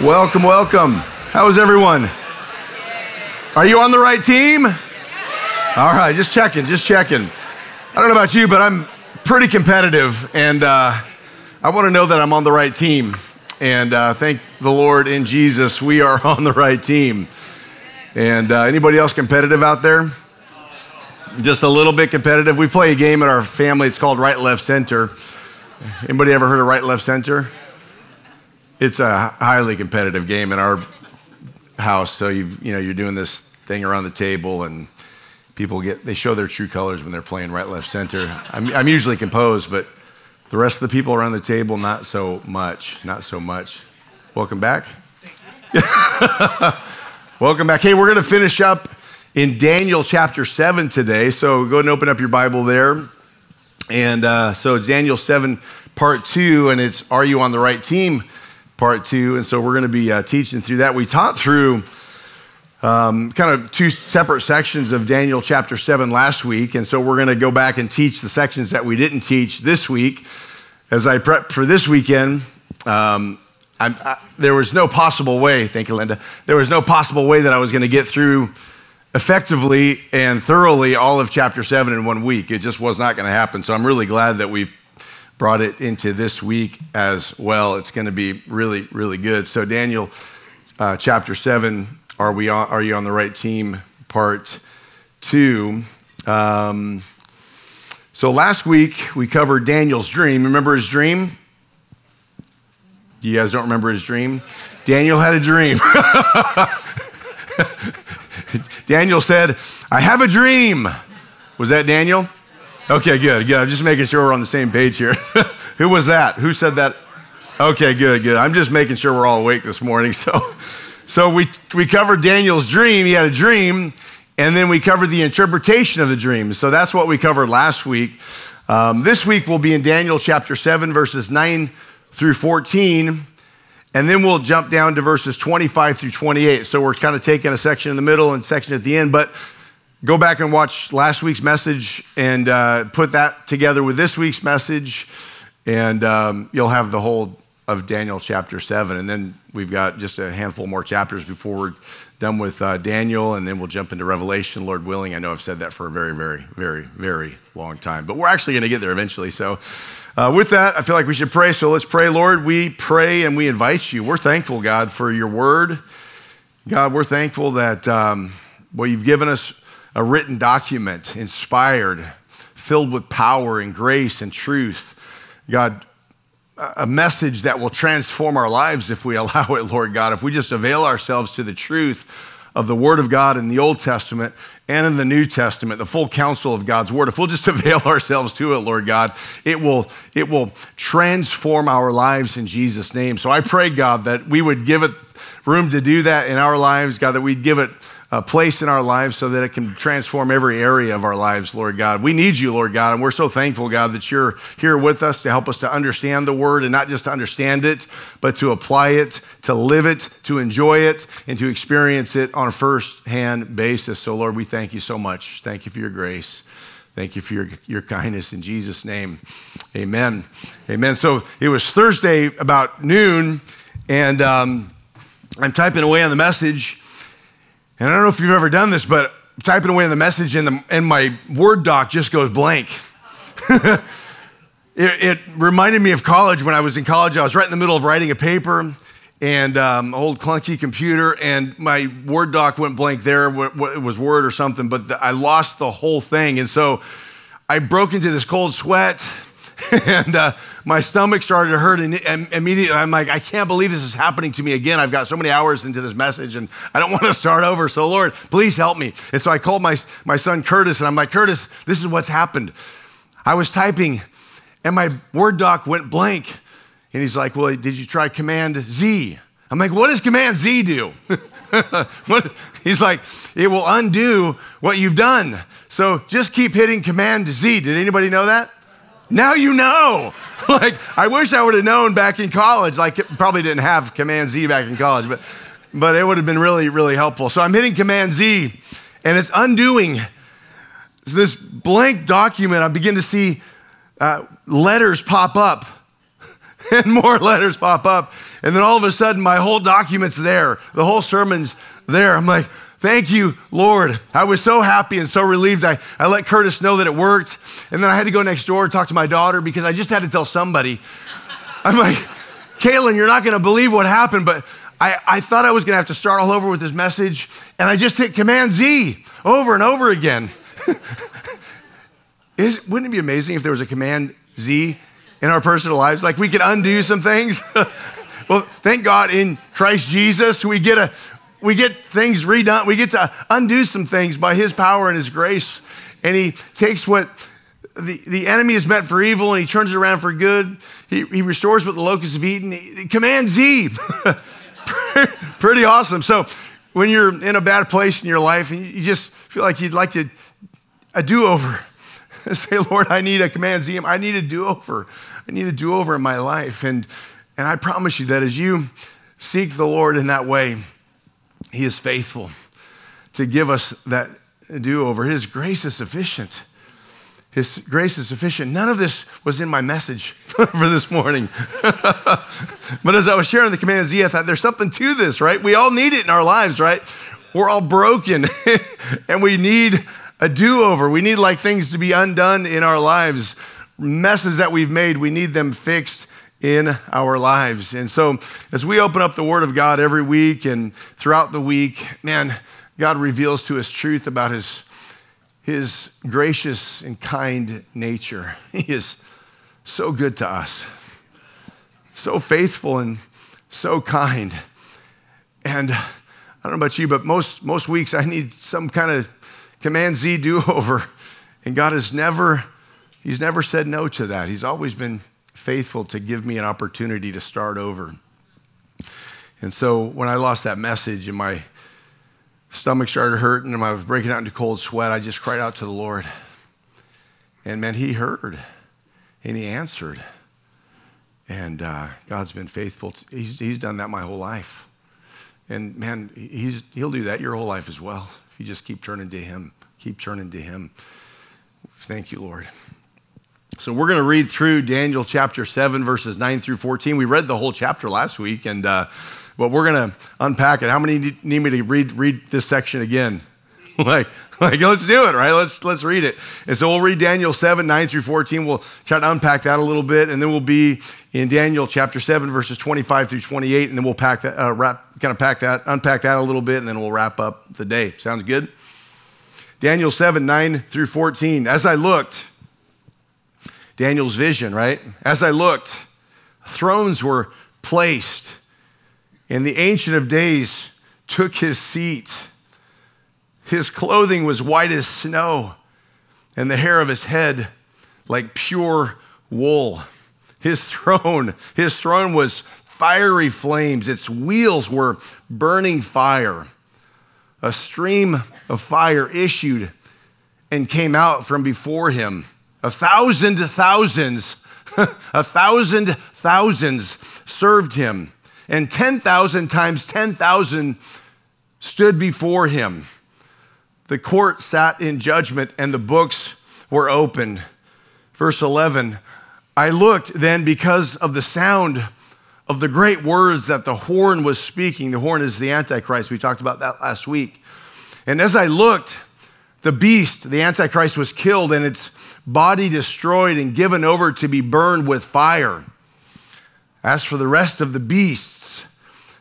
Welcome, welcome. How is everyone? Are you on the right team? All right, just checking, just checking. I don't know about you, but I'm pretty competitive, and uh, I want to know that I'm on the right team. And uh, thank the Lord in Jesus, we are on the right team. And uh, anybody else competitive out there? Just a little bit competitive. We play a game at our family. It's called Right Left Center. Anybody ever heard of Right Left Center? It's a highly competitive game in our house. So you you know you're doing this thing around the table, and people get they show their true colors when they're playing right, left, center. I'm, I'm usually composed, but the rest of the people around the table not so much, not so much. Welcome back. Welcome back. Hey, we're going to finish up in Daniel chapter seven today. So go and open up your Bible there. And uh, so Daniel seven part two, and it's Are You on the Right Team? Part two. And so we're going to be uh, teaching through that. We taught through um, kind of two separate sections of Daniel chapter 7 last week. And so we're going to go back and teach the sections that we didn't teach this week. As I prep for this weekend, um, I, there was no possible way, thank you, Linda, there was no possible way that I was going to get through effectively and thoroughly all of chapter 7 in one week. It just was not going to happen. So I'm really glad that we brought it into this week as well. It's going to be really, really good. So, Daniel uh, chapter 7, are, we on, are you on the right team? Part 2. Um, so, last week we covered Daniel's dream. Remember his dream? You guys don't remember his dream? Daniel had a dream. Daniel said, I have a dream. Was that Daniel? Okay, good, good. I'm just making sure we're on the same page here. Who was that? Who said that? Okay, good, good. I'm just making sure we're all awake this morning. So, so we, we covered Daniel's dream. He had a dream, and then we covered the interpretation of the dream. So that's what we covered last week. Um, this week we'll be in Daniel chapter 7, verses 9 through 14. And then we'll jump down to verses 25 through 28. So we're kind of taking a section in the middle and section at the end. But Go back and watch last week's message and uh, put that together with this week's message, and um, you'll have the whole of Daniel chapter 7. And then we've got just a handful more chapters before we're done with uh, Daniel, and then we'll jump into Revelation, Lord willing. I know I've said that for a very, very, very, very long time, but we're actually going to get there eventually. So, uh, with that, I feel like we should pray. So let's pray, Lord. We pray and we invite you. We're thankful, God, for your word. God, we're thankful that, um, well, you've given us a written document, inspired, filled with power and grace and truth. God, a message that will transform our lives if we allow it, Lord God. If we just avail ourselves to the truth of the Word of God in the Old Testament and in the New Testament, the full counsel of God's Word, if we'll just avail ourselves to it, Lord God, it will, it will transform our lives in Jesus' name. So I pray, God, that we would give it room to do that in our lives, God, that we'd give it uh, place in our lives so that it can transform every area of our lives, Lord God. We need you, Lord God, and we're so thankful, God, that you're here with us to help us to understand the word and not just to understand it, but to apply it, to live it, to enjoy it, and to experience it on a first hand basis. So, Lord, we thank you so much. Thank you for your grace. Thank you for your, your kindness in Jesus' name. Amen. Amen. So it was Thursday about noon, and um, I'm typing away on the message and I don't know if you've ever done this, but typing away in the message in, the, in my Word doc just goes blank. it, it, reminded me of college. When I was in college, I was right in the middle of writing a paper and um, old clunky computer, and my Word doc went blank there. It was Word or something, but the, I lost the whole thing. And so I broke into this cold sweat and uh, my stomach started to hurt. And, and immediately, I'm like, I can't believe this is happening to me again. I've got so many hours into this message, and I don't want to start over. So, Lord, please help me. And so I called my, my son Curtis, and I'm like, Curtis, this is what's happened. I was typing, and my Word doc went blank. And he's like, Well, did you try Command Z? I'm like, What does Command Z do? he's like, It will undo what you've done. So just keep hitting Command Z. Did anybody know that? Now you know. like, I wish I would have known back in college. Like, probably didn't have Command Z back in college, but, but it would have been really, really helpful. So I'm hitting Command Z, and it's undoing so this blank document. I begin to see uh, letters pop up. and more letters pop up. And then all of a sudden, my whole document's there. The whole sermon's there. I'm like, thank you, Lord. I was so happy and so relieved. I, I let Curtis know that it worked. And then I had to go next door and talk to my daughter because I just had to tell somebody. I'm like, Kaylin, you're not going to believe what happened, but I, I thought I was going to have to start all over with this message. And I just hit Command Z over and over again. Is, wouldn't it be amazing if there was a Command Z in our personal lives? Like we could undo some things. well, thank God in Christ Jesus, we get a we get things redone. We get to undo some things by his power and his grace. And he takes what the, the enemy is meant for evil and he turns it around for good. He, he restores what the locusts have eaten. Command Z. Pretty awesome. So when you're in a bad place in your life and you just feel like you'd like to a do-over, say, Lord, I need a command Z. I need a do-over. I need a do-over in my life. And, and I promise you that as you seek the Lord in that way, he is faithful to give us that do over. His grace is sufficient. His grace is sufficient. None of this was in my message for this morning. but as I was sharing the command of Z, I thought there's something to this, right? We all need it in our lives, right? We're all broken and we need a do over. We need like things to be undone in our lives. Messes that we've made, we need them fixed in our lives. And so, as we open up the Word of God every week and throughout the week, man, God reveals to us truth about His, his gracious and kind nature. He is so good to us, so faithful and so kind. And I don't know about you, but most, most weeks I need some kind of command Z do over. And God has never, He's never said no to that. He's always been faithful to give me an opportunity to start over. And so when I lost that message and my stomach started hurting and I was breaking out into cold sweat, I just cried out to the Lord. And man, He heard and He answered. And uh, God's been faithful. To, he's, he's done that my whole life. And man, he's, He'll do that your whole life as well if you just keep turning to Him. Keep turning to Him. Thank you, Lord. So we're going to read through Daniel chapter 7, verses 9 through 14. We read the whole chapter last week, and uh, but we're going to unpack it. How many need me to read, read this section again? like, like, let's do it, right? Let's, let's read it. And so we'll read Daniel 7, 9 through 14. We'll try to unpack that a little bit, and then we'll be in Daniel chapter 7, verses 25 through 28, and then we'll pack that, uh, wrap, kind of pack that, unpack that a little bit, and then we'll wrap up the day. Sounds good? Daniel 7, 9 through 14. As I looked, Daniel's vision, right? As I looked, thrones were placed, and the Ancient of Days took his seat. His clothing was white as snow, and the hair of his head like pure wool. His throne, his throne was fiery flames. Its wheels were burning fire. A stream of fire issued and came out from before him. A thousand thousands, a thousand thousands served him, and 10,000 times 10,000 stood before him. The court sat in judgment, and the books were opened. Verse 11 I looked then because of the sound of the great words that the horn was speaking. The horn is the Antichrist. We talked about that last week. And as I looked, the beast, the Antichrist, was killed, and its body destroyed and given over to be burned with fire. As for the rest of the beasts,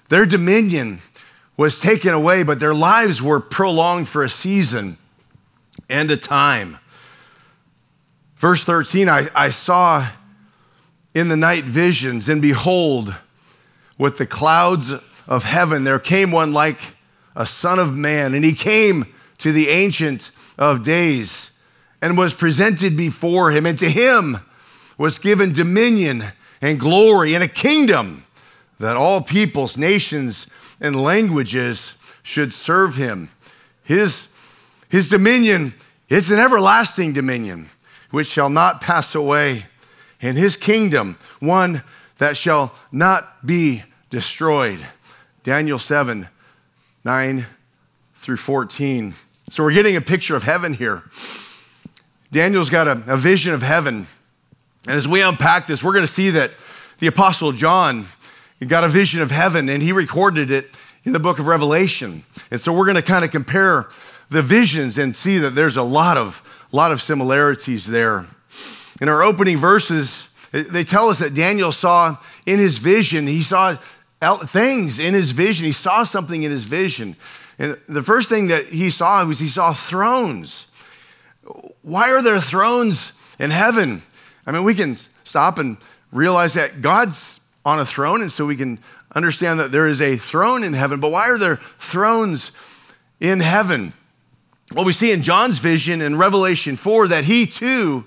their dominion was taken away, but their lives were prolonged for a season and a time. Verse 13 I, I saw in the night visions, and behold, with the clouds of heaven, there came one like a son of man, and he came to the Ancient of Days and was presented before him, and to him was given dominion and glory and a kingdom that all peoples, nations, and languages should serve him. His, his dominion, it's an everlasting dominion which shall not pass away, and his kingdom, one that shall not be destroyed. Daniel 7 9 through 14. So we're getting a picture of heaven here. Daniel's got a, a vision of heaven. And as we unpack this, we're going to see that the Apostle John got a vision of heaven and he recorded it in the book of Revelation. And so we're going to kind of compare the visions and see that there's a lot of, lot of similarities there. In our opening verses, they tell us that Daniel saw in his vision, he saw things in his vision. He saw something in his vision. And the first thing that he saw was he saw thrones. Why are there thrones in heaven? I mean, we can stop and realize that God's on a throne, and so we can understand that there is a throne in heaven. But why are there thrones in heaven? Well, we see in John's vision in Revelation 4 that he too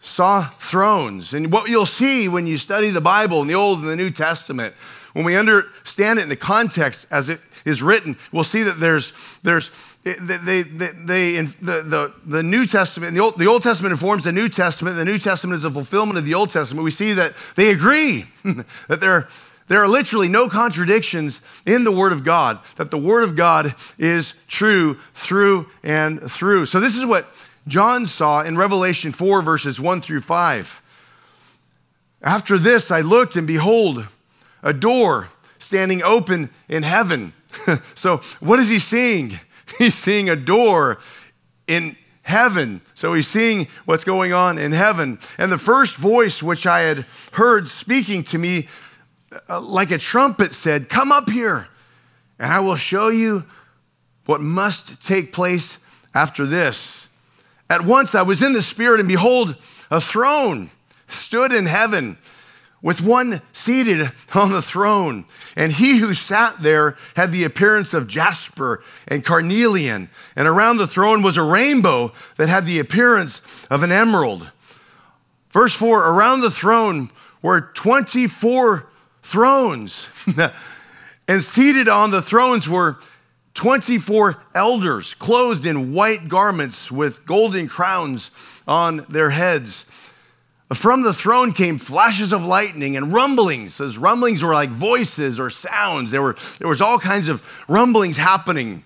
saw thrones. And what you'll see when you study the Bible in the Old and the New Testament, when we understand it in the context as it is written, we'll see that there's, there's they, they, they, the, the, the New Testament, the Old, the Old Testament informs the New Testament. The New Testament is a fulfillment of the Old Testament. We see that they agree that there, there are literally no contradictions in the Word of God, that the Word of God is true through and through. So, this is what John saw in Revelation 4, verses 1 through 5. After this, I looked, and behold, a door standing open in heaven. so, what is he seeing? He's seeing a door in heaven. So, he's seeing what's going on in heaven. And the first voice which I had heard speaking to me, uh, like a trumpet, said, Come up here, and I will show you what must take place after this. At once I was in the Spirit, and behold, a throne stood in heaven with one seated on the throne. And he who sat there had the appearance of jasper and carnelian. And around the throne was a rainbow that had the appearance of an emerald. Verse 4 Around the throne were 24 thrones. and seated on the thrones were 24 elders, clothed in white garments with golden crowns on their heads. From the throne came flashes of lightning and rumblings. Those rumblings were like voices or sounds. There, were, there was all kinds of rumblings happening.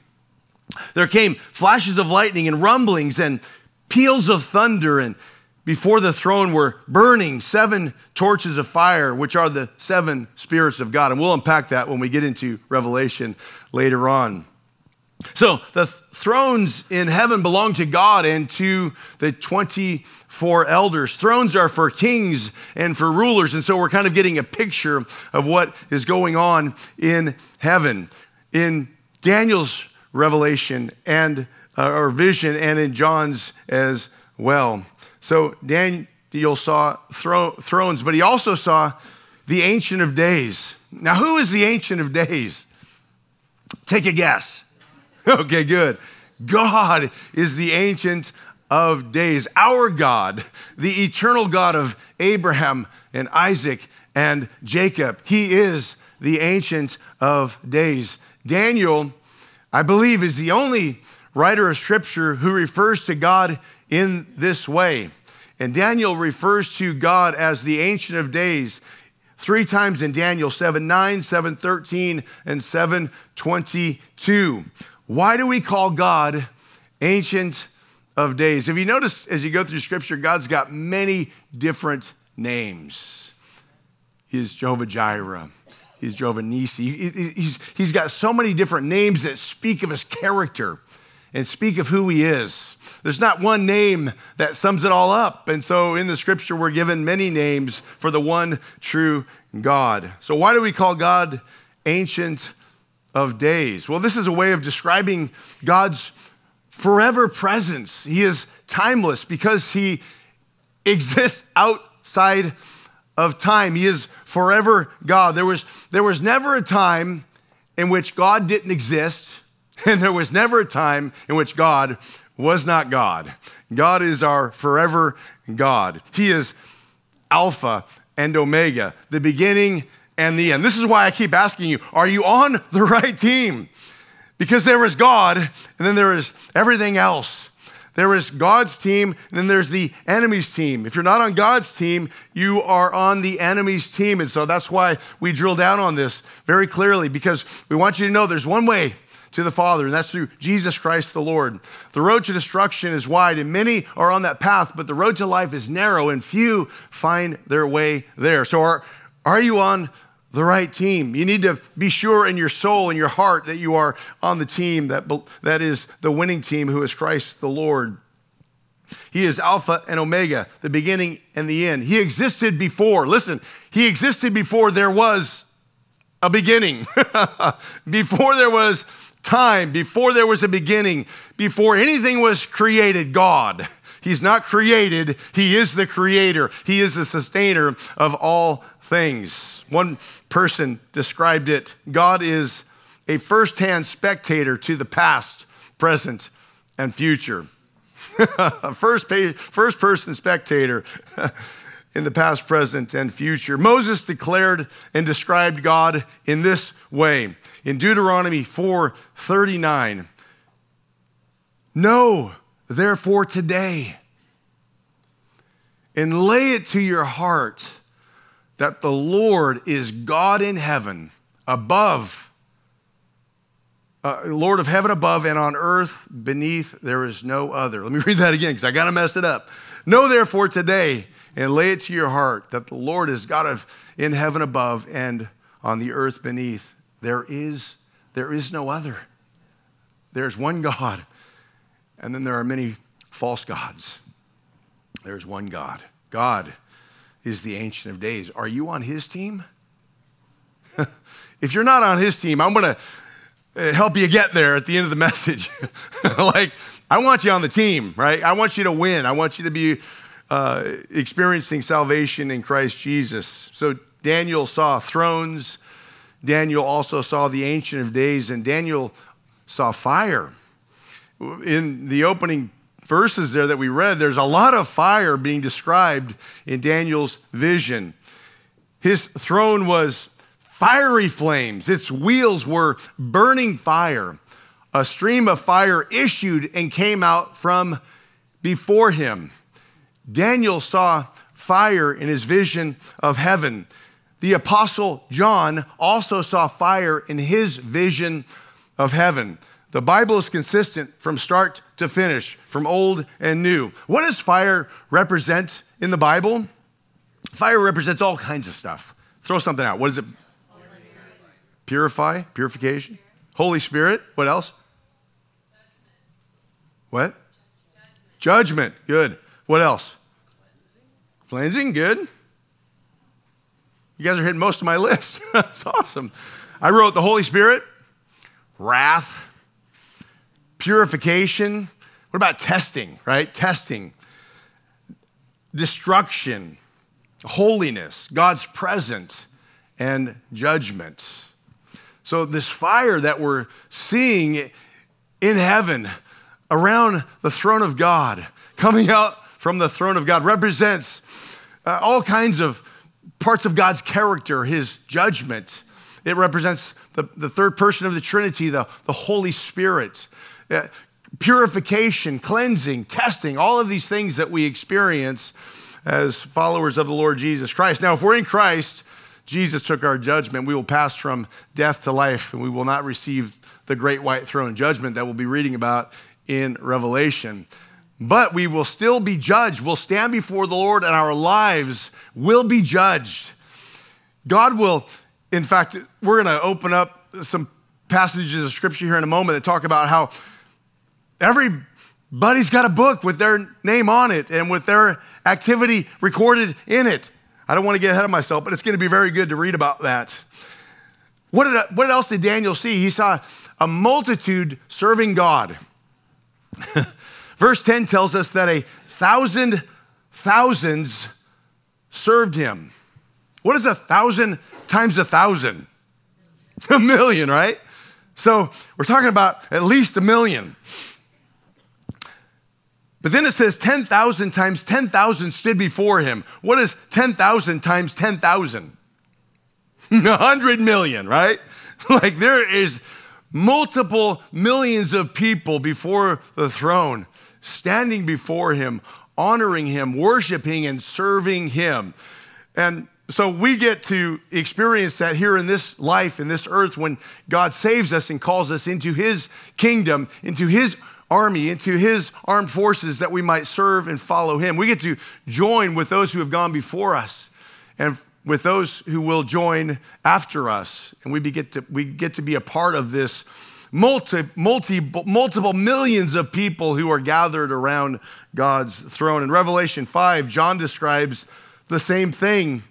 There came flashes of lightning and rumblings and peals of thunder. And before the throne were burning seven torches of fire, which are the seven spirits of God. And we'll unpack that when we get into Revelation later on. So the thrones in heaven belong to God and to the 24 elders. Thrones are for kings and for rulers. And so we're kind of getting a picture of what is going on in heaven. In Daniel's revelation and uh, vision and in John's as well. So Daniel saw thro- thrones, but he also saw the Ancient of Days. Now, who is the Ancient of Days? Take a guess. Okay, good. God is the ancient of days, our God, the eternal God of Abraham and Isaac and Jacob. He is the ancient of days. Daniel, I believe, is the only writer of scripture who refers to God in this way. And Daniel refers to God as the ancient of days three times in Daniel 7 9, 7 13, and 7 22. Why do we call God Ancient of Days? If you notice as you go through Scripture, God's got many different names. He's Jehovah Jireh. He's Jehovah Nisi. He's, he's got so many different names that speak of his character and speak of who he is. There's not one name that sums it all up. And so in the scripture, we're given many names for the one true God. So why do we call God ancient of days. Well, this is a way of describing God's forever presence. He is timeless because he exists outside of time. He is forever God. There was, there was never a time in which God didn't exist, and there was never a time in which God was not God. God is our forever God. He is Alpha and Omega, the beginning and the end. This is why I keep asking you are you on the right team? Because there is God, and then there is everything else. There is God's team, and then there's the enemy's team. If you're not on God's team, you are on the enemy's team. And so that's why we drill down on this very clearly, because we want you to know there's one way to the Father, and that's through Jesus Christ the Lord. The road to destruction is wide, and many are on that path, but the road to life is narrow, and few find their way there. So, our, Are you on the right team? You need to be sure in your soul and your heart that you are on the team that, that is the winning team who is Christ the Lord. He is Alpha and Omega, the beginning and the end. He existed before. Listen, He existed before there was a beginning, before there was time, before there was a beginning, before anything was created, God. He's not created, He is the creator, He is the sustainer of all things. One person described it God is a firsthand spectator to the past, present, and future. first, first person spectator in the past, present, and future. Moses declared and described God in this way in Deuteronomy 4:39. Know therefore today and lay it to your heart that the Lord is God in heaven above uh, Lord of heaven above and on earth beneath, there is no other. Let me read that again because I got to mess it up. Know therefore today and lay it to your heart that the Lord is God of, in heaven above and on the earth beneath. There is, there is no other. There's one God, and then there are many false gods. There's one God. God is the Ancient of Days. Are you on his team? if you're not on his team, I'm going to uh, help you get there at the end of the message. like, I want you on the team, right? I want you to win. I want you to be uh, experiencing salvation in Christ Jesus. So Daniel saw thrones. Daniel also saw the Ancient of Days, and Daniel saw fire. In the opening verses there that we read, there's a lot of fire being described in Daniel's vision. His throne was fiery flames. Its wheels were burning fire. A stream of fire issued and came out from before him. Daniel saw fire in his vision of heaven. The apostle John also saw fire in his vision of heaven. The Bible is consistent from start to finish, from old and new. What does fire represent in the Bible? Fire represents all kinds of stuff. Throw something out. What does it Purify, purification. Holy Spirit. What else? What? Judgment. Good. What else? Cleansing. Good. You guys are hitting most of my list. That's awesome. I wrote the Holy Spirit, wrath, purification. What about testing, right? Testing, destruction, holiness, God's presence, and judgment. So, this fire that we're seeing in heaven around the throne of God, coming out from the throne of God, represents uh, all kinds of parts of God's character, his judgment. It represents the, the third person of the Trinity, the, the Holy Spirit. Uh, purification, cleansing, testing, all of these things that we experience as followers of the Lord Jesus Christ. Now, if we're in Christ, Jesus took our judgment. We will pass from death to life, and we will not receive the great white throne judgment that we'll be reading about in Revelation. But we will still be judged. We'll stand before the Lord, and our lives will be judged. God will, in fact, we're going to open up some passages of scripture here in a moment that talk about how everybody's got a book with their name on it and with their activity recorded in it. I don't want to get ahead of myself, but it's going to be very good to read about that. What, did, what else did Daniel see? He saw a multitude serving God. Verse 10 tells us that a thousand thousands served him. What is a thousand times a thousand? A million, right? So we're talking about at least a million. But then it says 10,000 times 10,000 stood before him. What is 10,000 times 10,000? 100 million, right? Like there is multiple millions of people before the throne, standing before him, honoring him, worshiping and serving him. And so we get to experience that here in this life, in this earth, when God saves us and calls us into his kingdom, into his army, into his armed forces that we might serve and follow him. We get to join with those who have gone before us. And with those who will join after us. And we get to, we get to be a part of this multi, multi, multiple millions of people who are gathered around God's throne. In Revelation 5, John describes the same thing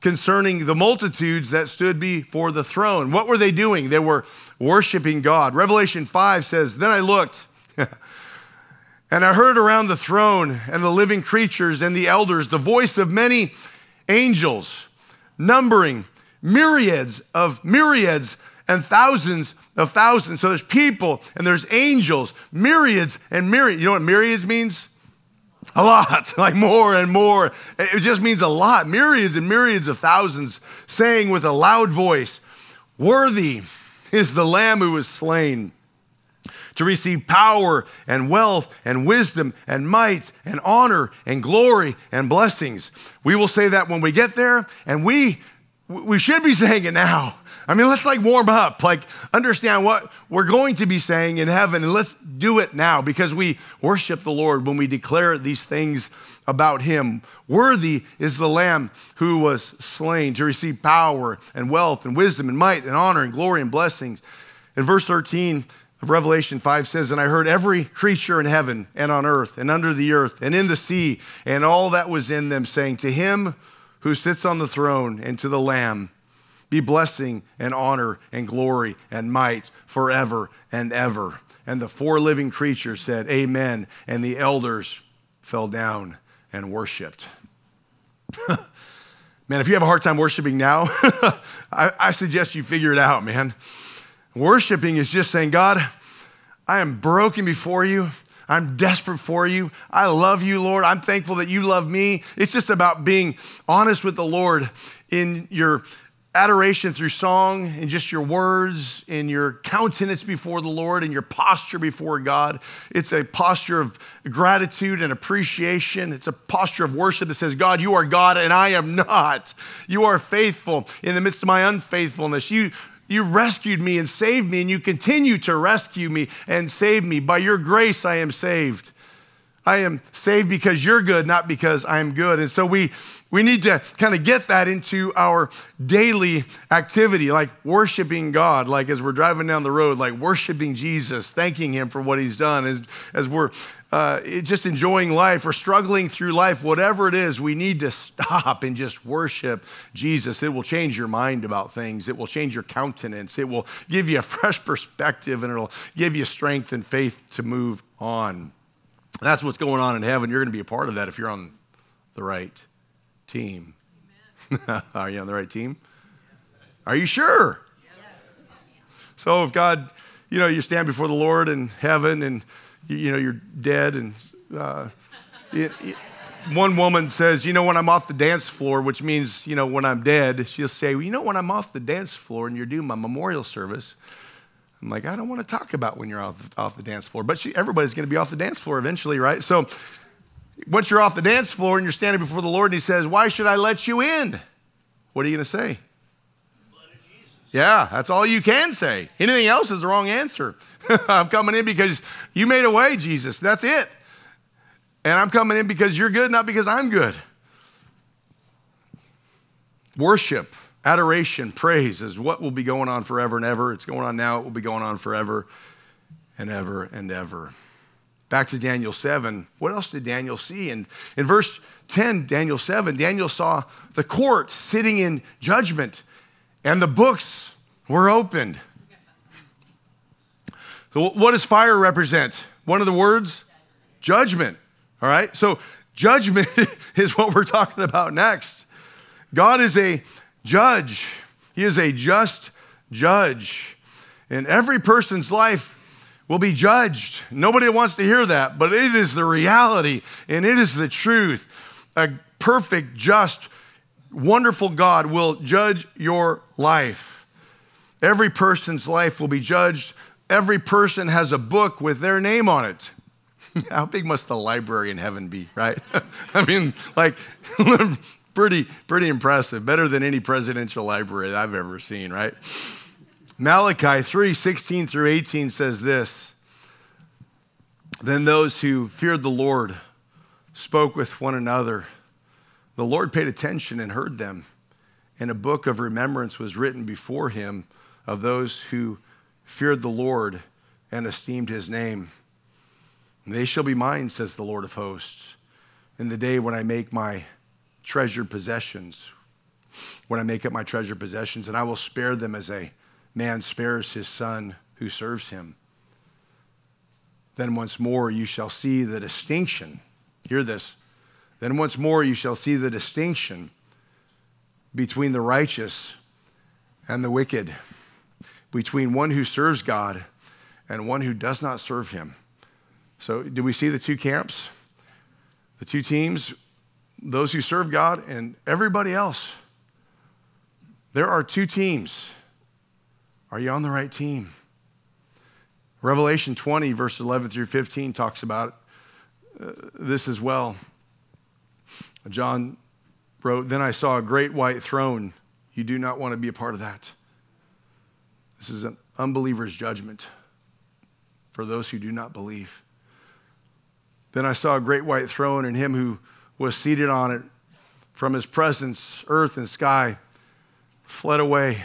concerning the multitudes that stood before the throne. What were they doing? They were worshiping God. Revelation 5 says, Then I looked. and I heard around the throne and the living creatures and the elders the voice of many angels, numbering myriads of myriads and thousands of thousands. So there's people and there's angels, myriads and myriads. You know what myriads means? A lot, like more and more. It just means a lot. Myriads and myriads of thousands saying with a loud voice, Worthy is the Lamb who was slain to receive power and wealth and wisdom and might and honor and glory and blessings. We will say that when we get there, and we we should be saying it now. I mean, let's like warm up, like understand what we're going to be saying in heaven, and let's do it now because we worship the Lord when we declare these things about him. Worthy is the Lamb who was slain to receive power and wealth and wisdom and might and honor and glory and blessings. In verse 13 of Revelation 5 says, And I heard every creature in heaven and on earth and under the earth and in the sea and all that was in them saying, To him who sits on the throne and to the Lamb be blessing and honor and glory and might forever and ever. And the four living creatures said, Amen. And the elders fell down and worshiped. man, if you have a hard time worshiping now, I, I suggest you figure it out, man. Worshiping is just saying, God, I am broken before you. I'm desperate for you. I love you, Lord. I'm thankful that you love me. It's just about being honest with the Lord in your adoration through song and just your words and your countenance before the Lord and your posture before God. It's a posture of gratitude and appreciation. It's a posture of worship that says, God, you are God and I am not. You are faithful in the midst of my unfaithfulness. You you rescued me and saved me, and you continue to rescue me and save me. By your grace, I am saved. I am saved because you're good, not because I'm good. And so we we need to kind of get that into our daily activity, like worshiping God, like as we're driving down the road, like worshiping Jesus, thanking Him for what He's done, as, as we're uh, just enjoying life or struggling through life, whatever it is, we need to stop and just worship Jesus. It will change your mind about things, it will change your countenance, it will give you a fresh perspective, and it'll give you strength and faith to move on. That's what's going on in heaven. You're going to be a part of that if you're on the right team. Are you on the right team? Are you sure? Yes. So if God, you know, you stand before the Lord in heaven and, you, you know, you're dead and uh, it, it, one woman says, you know, when I'm off the dance floor, which means, you know, when I'm dead, she'll say, well, you know, when I'm off the dance floor and you're doing my memorial service, I'm like, I don't want to talk about when you're off, off the dance floor. But she, everybody's going to be off the dance floor eventually, right? So once you're off the dance floor and you're standing before the Lord and He says, Why should I let you in? What are you going to say? Yeah, that's all you can say. Anything else is the wrong answer. I'm coming in because you made a way, Jesus. That's it. And I'm coming in because you're good, not because I'm good. Worship, adoration, praise is what will be going on forever and ever. It's going on now, it will be going on forever and ever and ever. Back to Daniel 7. What else did Daniel see? And in verse 10, Daniel 7, Daniel saw the court sitting in judgment and the books were opened. So, what does fire represent? One of the words? Judgment. All right? So, judgment is what we're talking about next. God is a judge, He is a just judge. In every person's life, will be judged. Nobody wants to hear that, but it is the reality and it is the truth. A perfect, just, wonderful God will judge your life. Every person's life will be judged. Every person has a book with their name on it. How big must the library in heaven be, right? I mean, like, pretty, pretty impressive. Better than any presidential library I've ever seen, right? Malachi 3 16 through 18 says this Then those who feared the Lord spoke with one another. The Lord paid attention and heard them. and a book of remembrance was written before him of those who feared the Lord and esteemed his name. They shall be mine, says the Lord of hosts, in the day when I make my treasured possessions, when I make up my treasured possessions, and I will spare them as a man spares his son who serves him. Then once more you shall see the distinction. Hear this. Then once more you shall see the distinction between the righteous and the wicked, between one who serves God and one who does not serve him. So, do we see the two camps? The two teams, those who serve God and everybody else. There are two teams. Are you on the right team? Revelation 20, verse 11 through 15, talks about uh, this as well. John wrote, Then I saw a great white throne. You do not want to be a part of that. This is an unbeliever's judgment for those who do not believe. Then I saw a great white throne and him who was seated on it. From his presence, earth and sky fled away,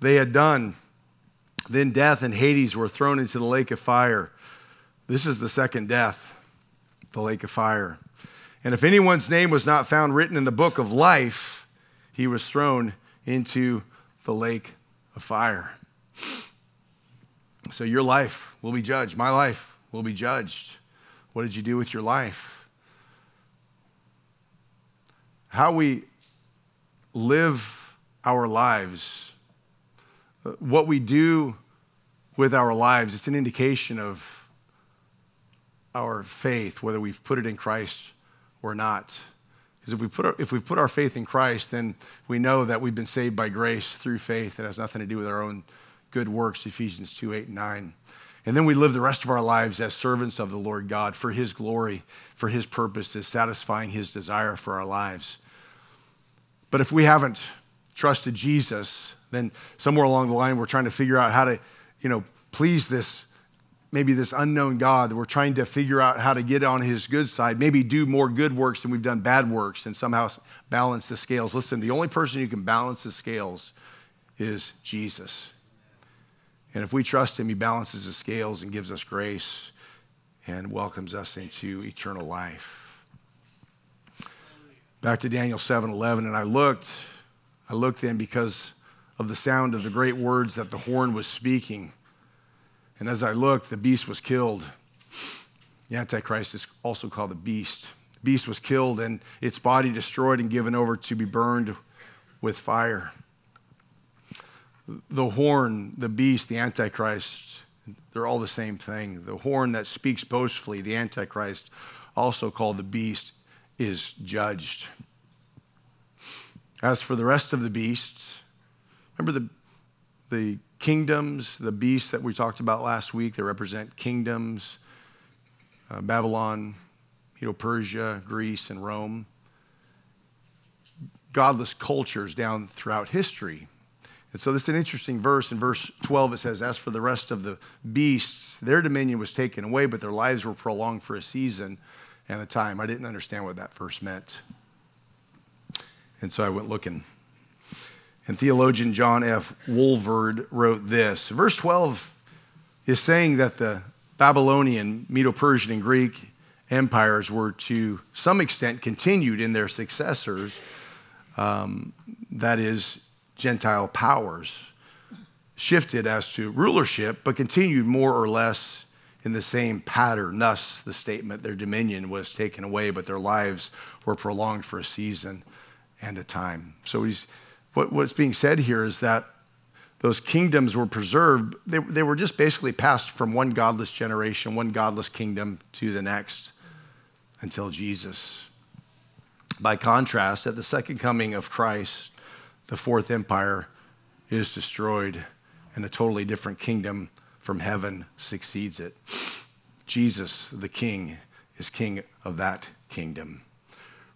they had done. Then death and Hades were thrown into the lake of fire. This is the second death, the lake of fire. And if anyone's name was not found written in the book of life, he was thrown into the lake of fire. So your life will be judged. My life will be judged. What did you do with your life? How we live our lives, what we do with our lives, it's an indication of our faith, whether we've put it in Christ or not. Because if we put our, if we put our faith in Christ, then we know that we've been saved by grace through faith. It has nothing to do with our own good works, Ephesians 2 8 and 9. And then we live the rest of our lives as servants of the Lord God for His glory, for His purpose, is satisfying His desire for our lives. But if we haven't trusted Jesus, then somewhere along the line we're trying to figure out how to, you know, please this maybe this unknown God. We're trying to figure out how to get on his good side, maybe do more good works than we've done bad works and somehow balance the scales. Listen, the only person who can balance the scales is Jesus. And if we trust him, he balances the scales and gives us grace and welcomes us into eternal life. Back to Daniel 7 11, and I looked, I looked then because of the sound of the great words that the horn was speaking. And as I looked, the beast was killed. The Antichrist is also called the beast. The beast was killed and its body destroyed and given over to be burned with fire. The horn, the beast, the Antichrist, they're all the same thing. The horn that speaks boastfully, the Antichrist, also called the beast, is judged. As for the rest of the beasts, remember the, the kingdoms, the beasts that we talked about last week, they represent kingdoms uh, Babylon, Medo Persia, Greece, and Rome. Godless cultures down throughout history. And so this is an interesting verse. In verse 12, it says, As for the rest of the beasts, their dominion was taken away, but their lives were prolonged for a season and a time. I didn't understand what that verse meant. And so I went looking. And theologian John F. Walvoord wrote this. Verse 12 is saying that the Babylonian, Medo Persian, and Greek empires were to some extent continued in their successors, um, that is, Gentile powers, shifted as to rulership, but continued more or less in the same pattern. Thus, the statement, their dominion was taken away, but their lives were prolonged for a season and a time. So he's what, what's being said here is that those kingdoms were preserved. They, they were just basically passed from one godless generation, one godless kingdom to the next until Jesus. By contrast, at the second coming of Christ, the fourth empire is destroyed and a totally different kingdom from heaven succeeds it. Jesus, the King, is king of that kingdom.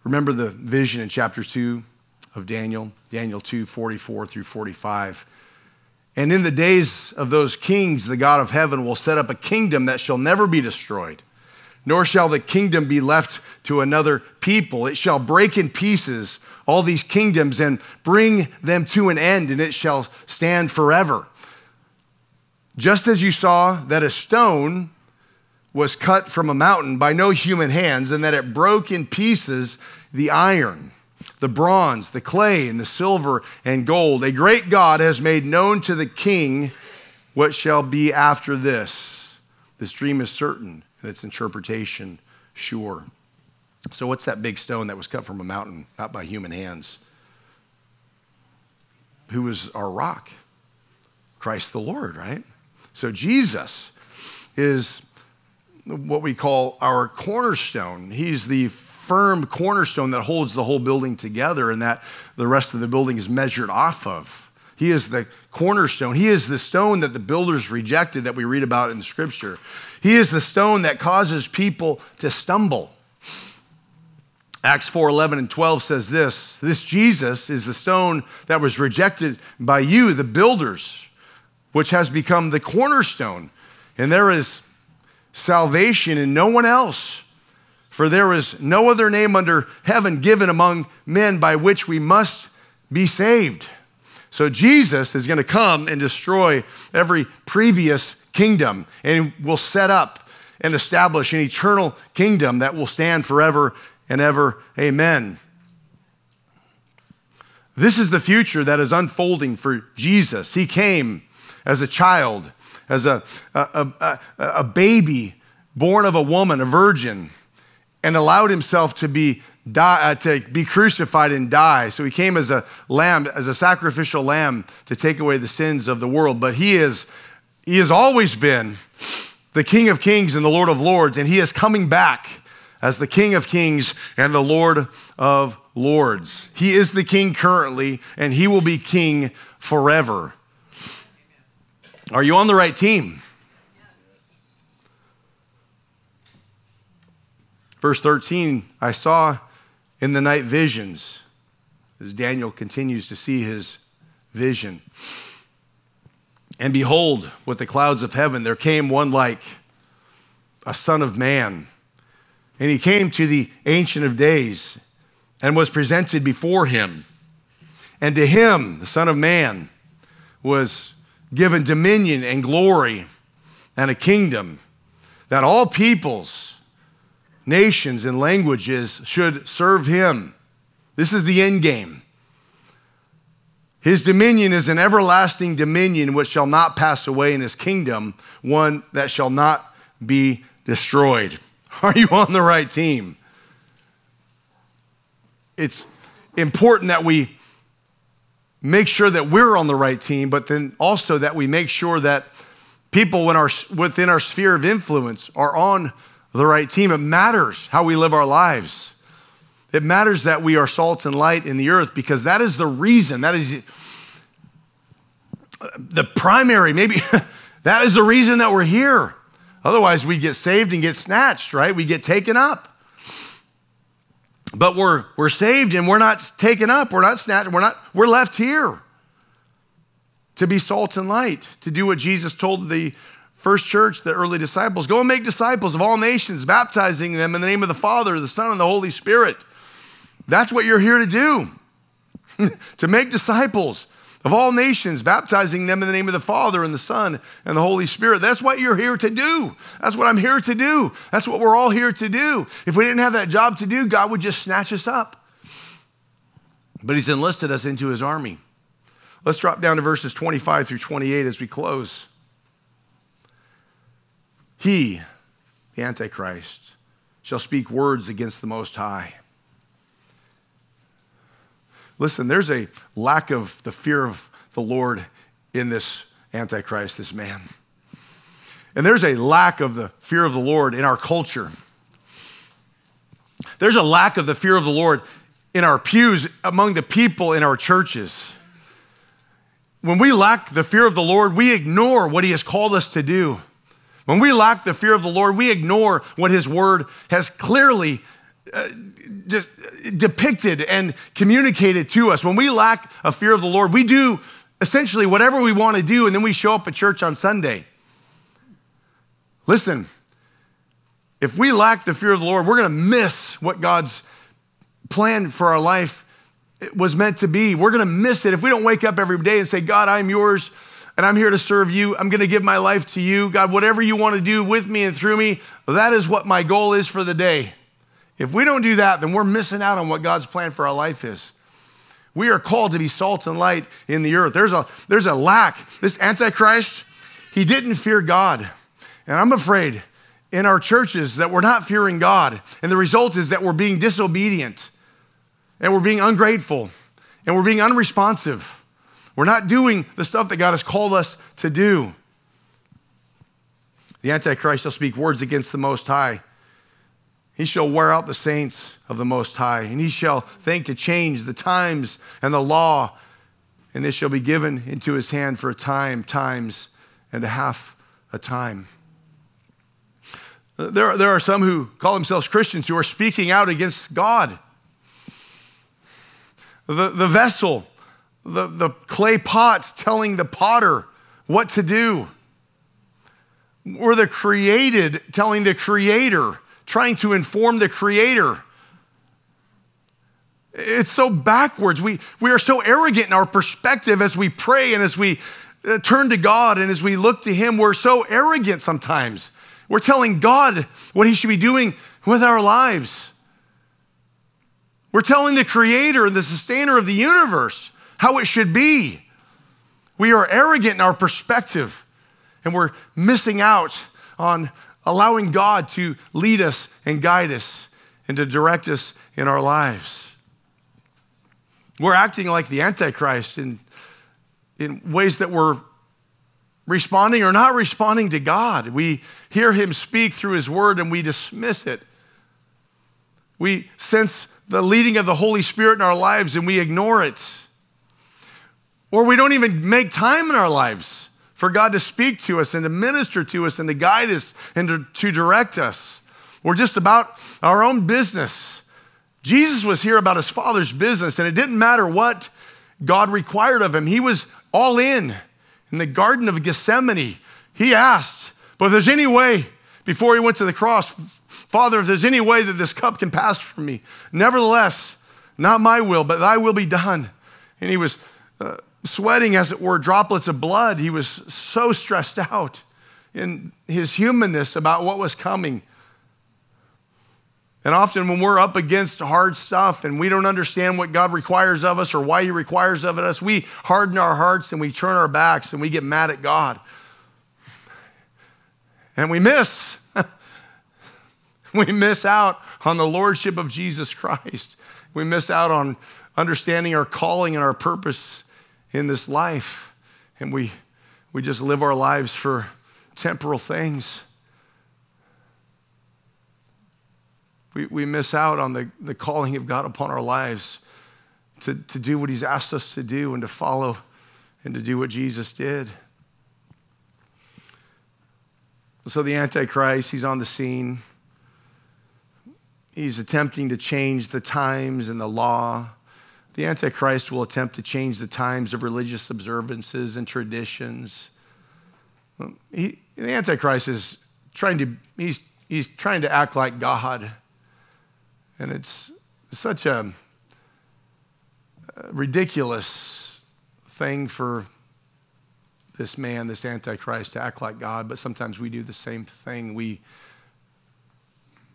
Remember the vision in chapter 2 of Daniel, Daniel 2 44 through 45. And in the days of those kings, the God of heaven will set up a kingdom that shall never be destroyed, nor shall the kingdom be left to another people. It shall break in pieces all these kingdoms and bring them to an end, and it shall stand forever. Just as you saw that a stone was cut from a mountain by no human hands, and that it broke in pieces the iron, the bronze, the clay, and the silver and gold. A great God has made known to the king what shall be after this. This dream is certain, and its interpretation sure. So, what's that big stone that was cut from a mountain, not by human hands? Who is our rock? Christ the Lord, right? So, Jesus is what we call our cornerstone. He's the firm cornerstone that holds the whole building together and that the rest of the building is measured off of. He is the cornerstone. He is the stone that the builders rejected that we read about in Scripture. He is the stone that causes people to stumble. Acts 4 11 and 12 says this This Jesus is the stone that was rejected by you, the builders, which has become the cornerstone. And there is salvation in no one else. For there is no other name under heaven given among men by which we must be saved. So Jesus is going to come and destroy every previous kingdom and will set up and establish an eternal kingdom that will stand forever and ever. Amen. This is the future that is unfolding for Jesus. He came as a child as a, a, a, a baby born of a woman, a virgin, and allowed himself to be Die, uh, to be crucified and die. So he came as a lamb, as a sacrificial lamb to take away the sins of the world. But he is, he has always been the King of Kings and the Lord of Lords, and he is coming back as the King of Kings and the Lord of Lords. He is the King currently, and he will be King forever. Are you on the right team? Verse 13, I saw in the night visions, as Daniel continues to see his vision. And behold, with the clouds of heaven, there came one like a son of man. And he came to the Ancient of Days and was presented before him. And to him, the Son of Man, was given dominion and glory and a kingdom that all peoples, nations, and languages should serve him. This is the end game. His dominion is an everlasting dominion which shall not pass away, in his kingdom one that shall not be destroyed. Are you on the right team? It's important that we make sure that we're on the right team, but then also that we make sure that people within our sphere of influence are on the right team. It matters how we live our lives. It matters that we are salt and light in the earth because that is the reason, that is the primary, maybe that is the reason that we're here. Otherwise, we get saved and get snatched, right? We get taken up. But we're, we're saved and we're not taken up. We're not snatched. We're not, we're left here to be salt and light, to do what Jesus told the first church, the early disciples go and make disciples of all nations, baptizing them in the name of the Father, the Son, and the Holy Spirit. That's what you're here to do, to make disciples of all nations, baptizing them in the name of the Father and the Son and the Holy Spirit. That's what you're here to do. That's what I'm here to do. That's what we're all here to do. If we didn't have that job to do, God would just snatch us up. But He's enlisted us into His army. Let's drop down to verses 25 through 28 as we close. He, the Antichrist, shall speak words against the Most High Listen, there's a lack of the fear of the Lord in this Antichrist, this man. And there's a lack of the fear of the Lord in our culture. There's a lack of the fear of the Lord in our pews, among the people in our churches. When we lack the fear of the Lord, we ignore what He has called us to do. When we lack the fear of the Lord, we ignore what His Word has clearly uh, just depicted and communicated to us. When we lack a fear of the Lord, we do essentially whatever we want to do, and then we show up at church on Sunday. Listen, if we lack the fear of the Lord, we're going to miss what God's plan for our life was meant to be. We're going to miss it if we don't wake up every day and say, God, I'm yours and I'm here to serve you. I'm going to give my life to you. God, whatever you want to do with me and through me, that is what my goal is for the day. If we don't do that, then we're missing out on what God's plan for our life is. We are called to be salt and light in the earth. There's a, there's a lack. This Antichrist, he didn't fear God. And I'm afraid in our churches that we're not fearing God. And the result is that we're being disobedient and we're being ungrateful and we're being unresponsive. We're not doing the stuff that God has called us to do. The Antichrist shall speak words against the Most High. He shall wear out the saints of the Most High, and he shall think to change the times and the law, and this shall be given into his hand for a time, times, and a half a time. There, there are some who call themselves Christians who are speaking out against God. The, the vessel, the, the clay pot telling the potter what to do. Or the created telling the creator trying to inform the Creator. It's so backwards. We, we are so arrogant in our perspective as we pray and as we uh, turn to God and as we look to Him. We're so arrogant sometimes. We're telling God what He should be doing with our lives. We're telling the Creator, and the sustainer of the universe, how it should be. We are arrogant in our perspective and we're missing out on allowing God to lead us and guide us and to direct us in our lives. We're acting like the Antichrist in, in ways that we're responding or not responding to God. We hear him speak through his word and we dismiss it. We sense the leading of the Holy Spirit in our lives and we ignore it. Or we don't even make time in our lives for God to speak to us and to minister to us and to guide us and to, to direct us. We're just about our own business. Jesus was here about his father's business, and it didn't matter what God required of him. He was all in. In the Garden of Gethsemane, he asked, But if there's any way, before he went to the cross, Father, if there's any way that this cup can pass from me, nevertheless, not my will, but thy will be done. And he was sweating, as it were, droplets of blood. He was so stressed out in his humanness about what was coming. And often, when we're up against hard stuff and we don't understand what God requires of us or why He requires of us, we harden our hearts and we turn our backs and we get mad at God. And we miss. we miss out on the Lordship of Jesus Christ. We miss out on understanding our calling and our purpose in this life and we, we just live our lives for temporal things. We, we miss out on the, the calling of God upon our lives to, to do what He's asked us to do and to follow and to do what Jesus did. So the Antichrist, he's on the scene. He's attempting to change the times and the law. The Antichrist will attempt to change the times of religious observances and traditions. He, the Antichrist is trying to, he's, he's trying to act like God. And it's such a, ridiculous thing for this man, this Antichrist, to act like God, but sometimes we do the same thing. We,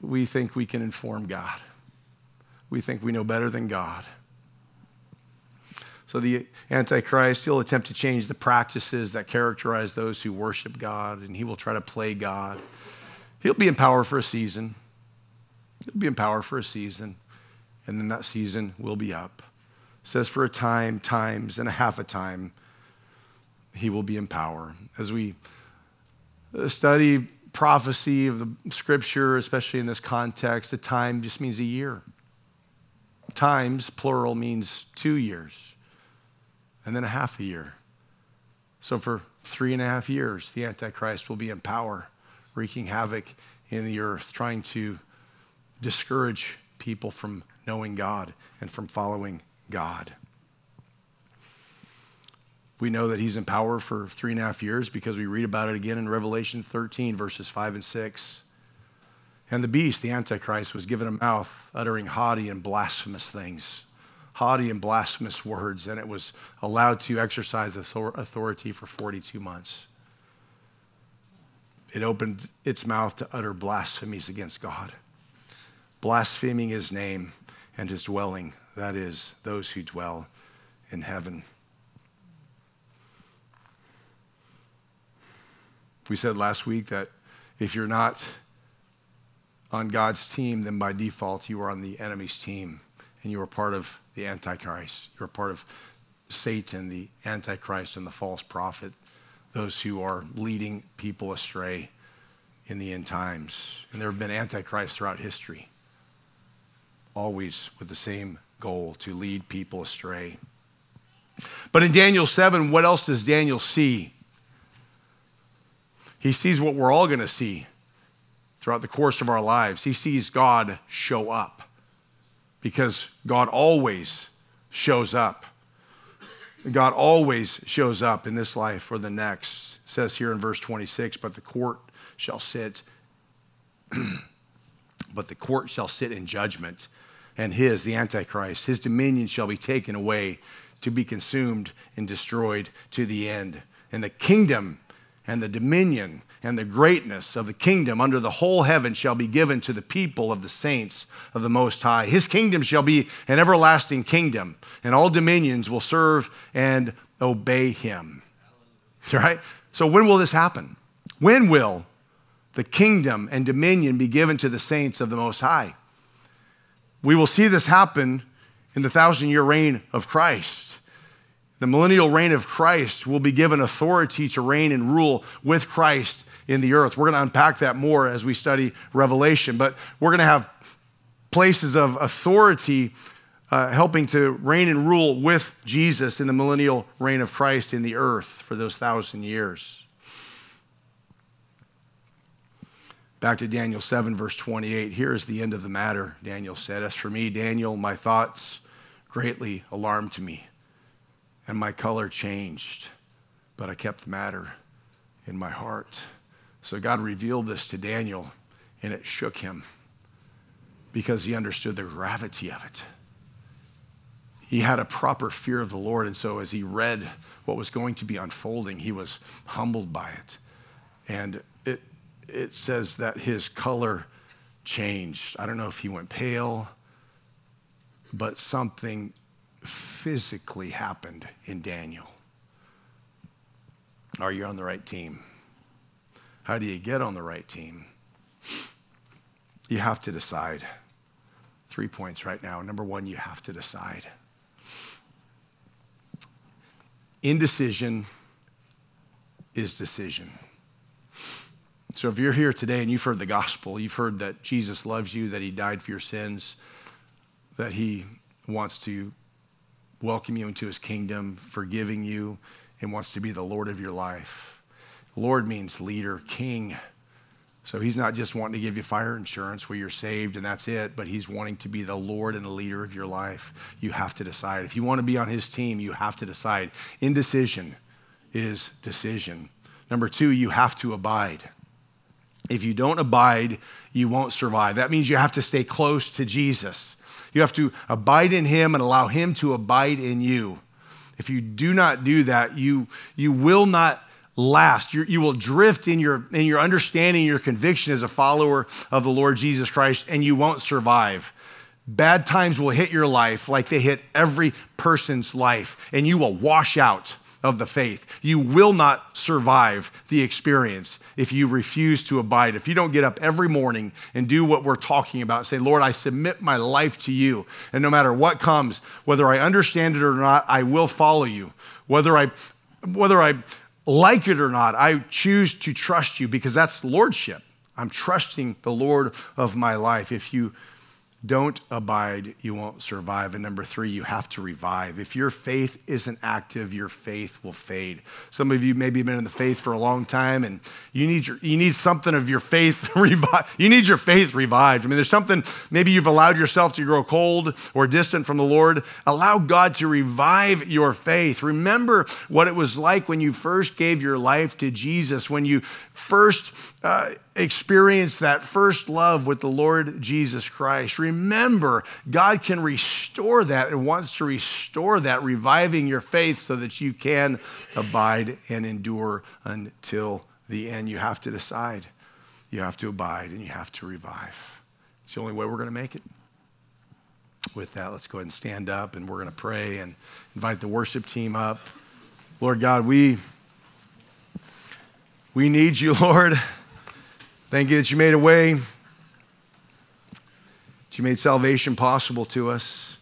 we think we can inform God, we think we know better than God. So the Antichrist, he'll attempt to change the practices that characterize those who worship God, and he will try to play God. He'll be in power for a season. He'll be in power for a season, and then that season will be up. It says for a time, times, and a half a time, he will be in power. As we uh, study prophecy of the scripture, especially in this context, a time just means a year. times, plural, means two years, and then a half a year. So for three and a half years, the Antichrist will be in power, wreaking havoc in the earth, trying to discourage people from knowing God and from following God. We know that he's in power for three and a half years because we read about it again in Revelation 13, verses 5 and 6. And the beast, the Antichrist, was given a mouth uttering haughty and blasphemous things, haughty and blasphemous words, and it was allowed to exercise authority for 42 months. It opened its mouth to utter blasphemies against God, blaspheming his name and his dwelling, that is, those who dwell in heaven. We said last week that if you're not on God's team, then by default you are on the enemy's team and you are part of the Antichrist. You're part of Satan, the Antichrist, and the false prophet, those who are leading people astray in the end times. And there have been Antichrists throughout history, always with the same goal to lead people astray. But in Daniel 7, what else does Daniel see? He sees what we're all going to see throughout the course of our lives. He sees God show up because God always shows up. God always shows up in this life or the next. It says here in verse 26, but the court shall sit, but the court shall sit in judgment, and his, the Antichrist, his dominion shall be taken away to be consumed and destroyed to the end. And the kingdom and the dominion and the greatness of the kingdom under the whole heaven shall be given to the people of the saints of the Most High. His kingdom shall be an everlasting kingdom, and all dominions will serve and obey him. Right? So, when will this happen? When will the kingdom and dominion be given to the saints of the Most High? We will see this happen in the thousand year reign of Christ. The millennial reign of Christ will be given authority to reign and rule with Christ in the earth. We're going to unpack that more as we study Revelation, but we're going to have places of authority uh, helping to reign and rule with Jesus in the millennial reign of Christ in the earth for those thousand years. Back to Daniel 7, verse 28. Here is the end of the matter, Daniel said. As for me, Daniel, my thoughts greatly alarmed me, and my color changed, but I kept the matter in my heart. So God revealed this to Daniel, and it shook him because he understood the gravity of it. He had a proper fear of the Lord, and so as he read what was going to be unfolding, he was humbled by it. And it, it says that his color changed. I don't know if he went pale, but something physically happened in Daniel. Are you on the right team? How do you get on the right team? You have to decide. Three points right now. Number one, you have to decide. Indecision is decision. So if you're here today and you've heard the gospel, you've heard that Jesus loves you, that he died for your sins, that he wants to welcome you into his kingdom, forgiving you, and wants to be the Lord of your life Lord means leader, king. So he's not just wanting to give you fire insurance where you're saved and that's it, but he's wanting to be the Lord and the leader of your life. You have to decide. If you want to be on his team, you have to decide. Indecision is decision. Number two, you have to abide. If you don't abide, you won't survive. That means you have to stay close to Jesus. You have to abide in him and allow him to abide in you. If you do not do that, you, you will not last. You're, you will drift in your, in your understanding, your conviction as a follower of the Lord Jesus Christ, and you won't survive. Bad times will hit your life like they hit every person's life, and you will wash out of the faith. You will not survive the experience if you refuse to abide. If you don't get up every morning and do what we're talking about, say, Lord, I submit my life to you. And no matter what comes, whether I understand it or not, I will follow you. Whether I whether I like it or not, I choose to trust you because that's lordship. I'm trusting the Lord of my life. If you don't abide, you won't survive. And number three, you have to revive. If your faith isn't active, your faith will fade. Some of you maybe been in the faith for a long time and you need, your, you need something of your faith revived. You need your faith revived. I mean, there's something, maybe you've allowed yourself to grow cold or distant from the Lord. Allow God to revive your faith. Remember what it was like when you first gave your life to Jesus, when you first uh, experienced that first love with the Lord Jesus Christ. Remember, God can restore that and wants to restore that, reviving your faith so that you can abide and endure until the end. You have to decide. You have to abide and you have to revive. It's the only way we're going to make it. With that, let's go ahead and stand up and we're going to pray and invite the worship team up. Lord God, we, we need you, Lord. Thank you that you made a way, that you made salvation possible to us.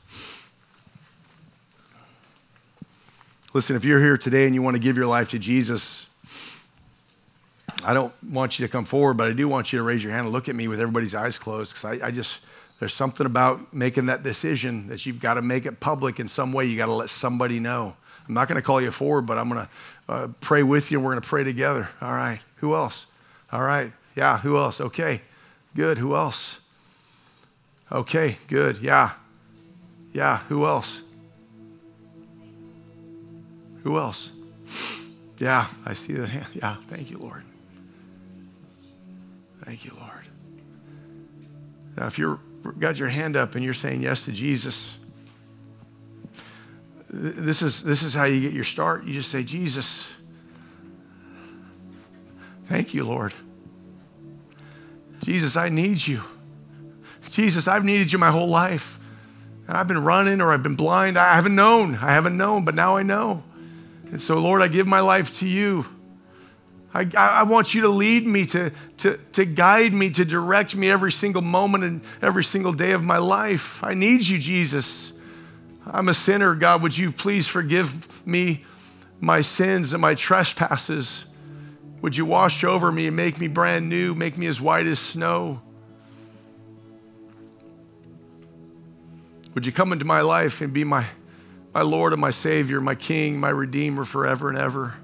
Listen, if you're here today and you want to give your life to Jesus, I don't want you to come forward, but I do want you to raise your hand and look at me with everybody's eyes closed because I, I just, there's something about making that decision that you've got to make it public in some way. You got to let somebody know. I'm not going to call you forward, but I'm going to uh, pray with you and we're going to pray together. All right. Who else? All right. Yeah, who else? Okay, good. Who else? Okay, good. Yeah. Yeah, who else? Who else? Yeah, I see that hand. Yeah, thank you, Lord. Thank you, Lord. Now, if you've got your hand up and you're saying yes to Jesus, this is, this is how you get your start. You just say, Jesus, thank you, Lord. Jesus, I need you. Jesus, I've needed you my whole life. And I've been running or I've been blind. I haven't known. I haven't known, but now I know. And so, Lord, I give my life to you. I, I want you to lead me, to, to, to guide me, to direct me every single moment and every single day of my life. I need you, Jesus. I'm a sinner. God, would you please forgive me my sins and my trespasses? Would you wash over me and make me brand new, make me as white as snow? Would you come into my life and be my, my Lord and my Savior, my King, my Redeemer forever and ever?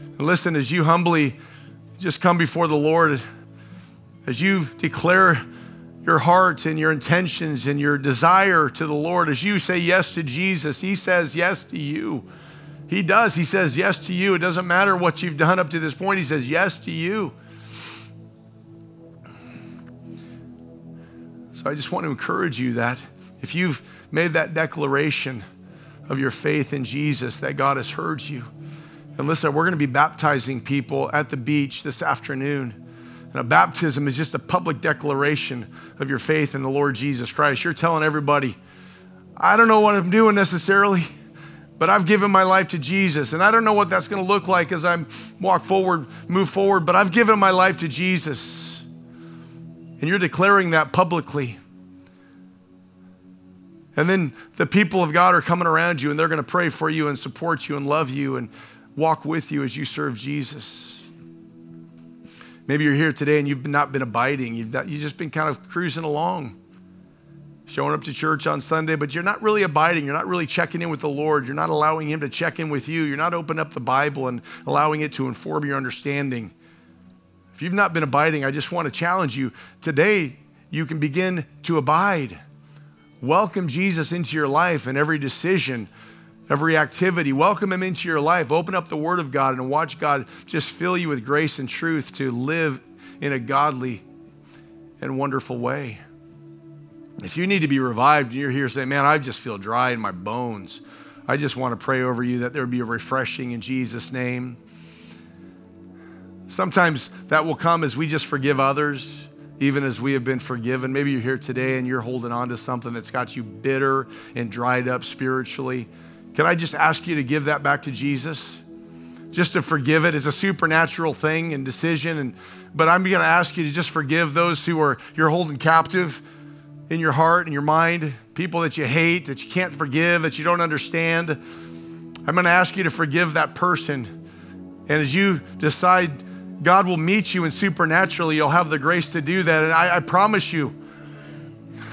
And listen, as you humbly just come before the Lord, as you declare your heart and your intentions and your desire to the Lord, as you say yes to Jesus, He says yes to you. He does. He says yes to you. It doesn't matter what you've done up to this point, He says yes to you. So I just want to encourage you that if you've made that declaration of your faith in Jesus, that God has heard you. And listen, we're going to be baptizing people at the beach this afternoon. And a baptism is just a public declaration of your faith in the Lord Jesus Christ. You're telling everybody, I don't know what I'm doing necessarily but I've given my life to Jesus. And I don't know what that's going to look like as I walk forward, move forward, but I've given my life to Jesus. And you're declaring that publicly. And then the people of God are coming around you and they're going to pray for you and support you and love you and walk with you as you serve Jesus. Maybe you're here today and you've not been abiding, you've, not, you've just been kind of cruising along showing up to church on Sunday, but you're not really abiding. You're not really checking in with the Lord. You're not allowing Him to check in with you. You're not opening up the Bible and allowing it to inform your understanding. If you've not been abiding, I just want to challenge you. Today, you can begin to abide. Welcome Jesus into your life and every decision, every activity. Welcome Him into your life. Open up the Word of God and watch God just fill you with grace and truth to live in a godly and wonderful way. If you need to be revived you're here saying, Man, I just feel dry in my bones, I just want to pray over you that there would be a refreshing in Jesus' name. Sometimes that will come as we just forgive others, even as we have been forgiven. Maybe you're here today and you're holding on to something that's got you bitter and dried up spiritually. Can I just ask you to give that back to Jesus? Just to forgive it is a supernatural thing and decision. And, but I'm going to ask you to just forgive those who are you're holding captive in your heart and your mind, people that you hate, that you can't forgive, that you don't understand. I'm going to ask you to forgive that person. And as you decide, God will meet you and supernaturally you'll have the grace to do that. And I, I promise you,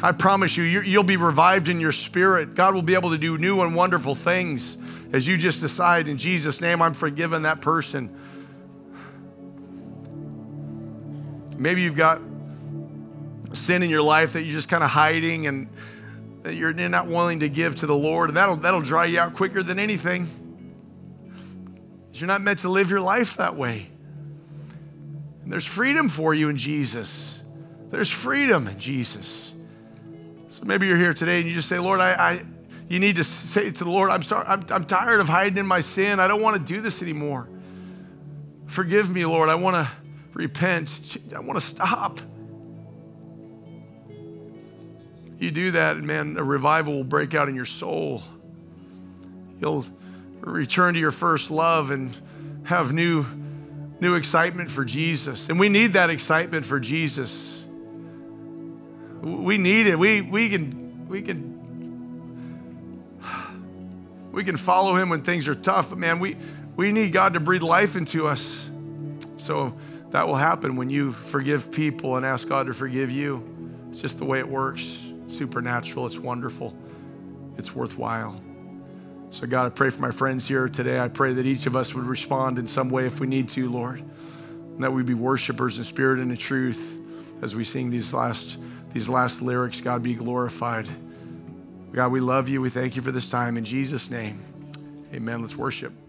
I promise you, you'll be revived in your spirit. God will be able to do new and wonderful things as you just decide in Jesus' name, I'm forgiven that person. Maybe you've got sin in your life that you're just kind of hiding and that you're not willing to give to the Lord, and that'll, that'll dry you out quicker than anything. You're not meant to live your life that way. And there's freedom for you in Jesus. There's freedom in Jesus. So maybe you're here today and you just say, Lord, I, I you need to say to the Lord, I'm, sorry, I'm, I'm tired of hiding in my sin. I don't want to do this anymore. Forgive me, Lord. I want to repent. I want to stop. You do that, and man, a revival will break out in your soul. You'll return to your first love and have new, new excitement for Jesus. And we need that excitement for Jesus. We need it. We, we, can, we, can, we can follow him when things are tough, but man, we, we need God to breathe life into us. So that will happen when you forgive people and ask God to forgive you. It's just the way it works supernatural, it's wonderful, it's worthwhile. So, God, I pray for my friends here today. I pray that each of us would respond in some way if we need to, Lord, and that we be worshipers in spirit and in truth as we sing these last, these last lyrics. God, be glorified. God, we love you. We thank you for this time. In Jesus' name, amen. Let's worship.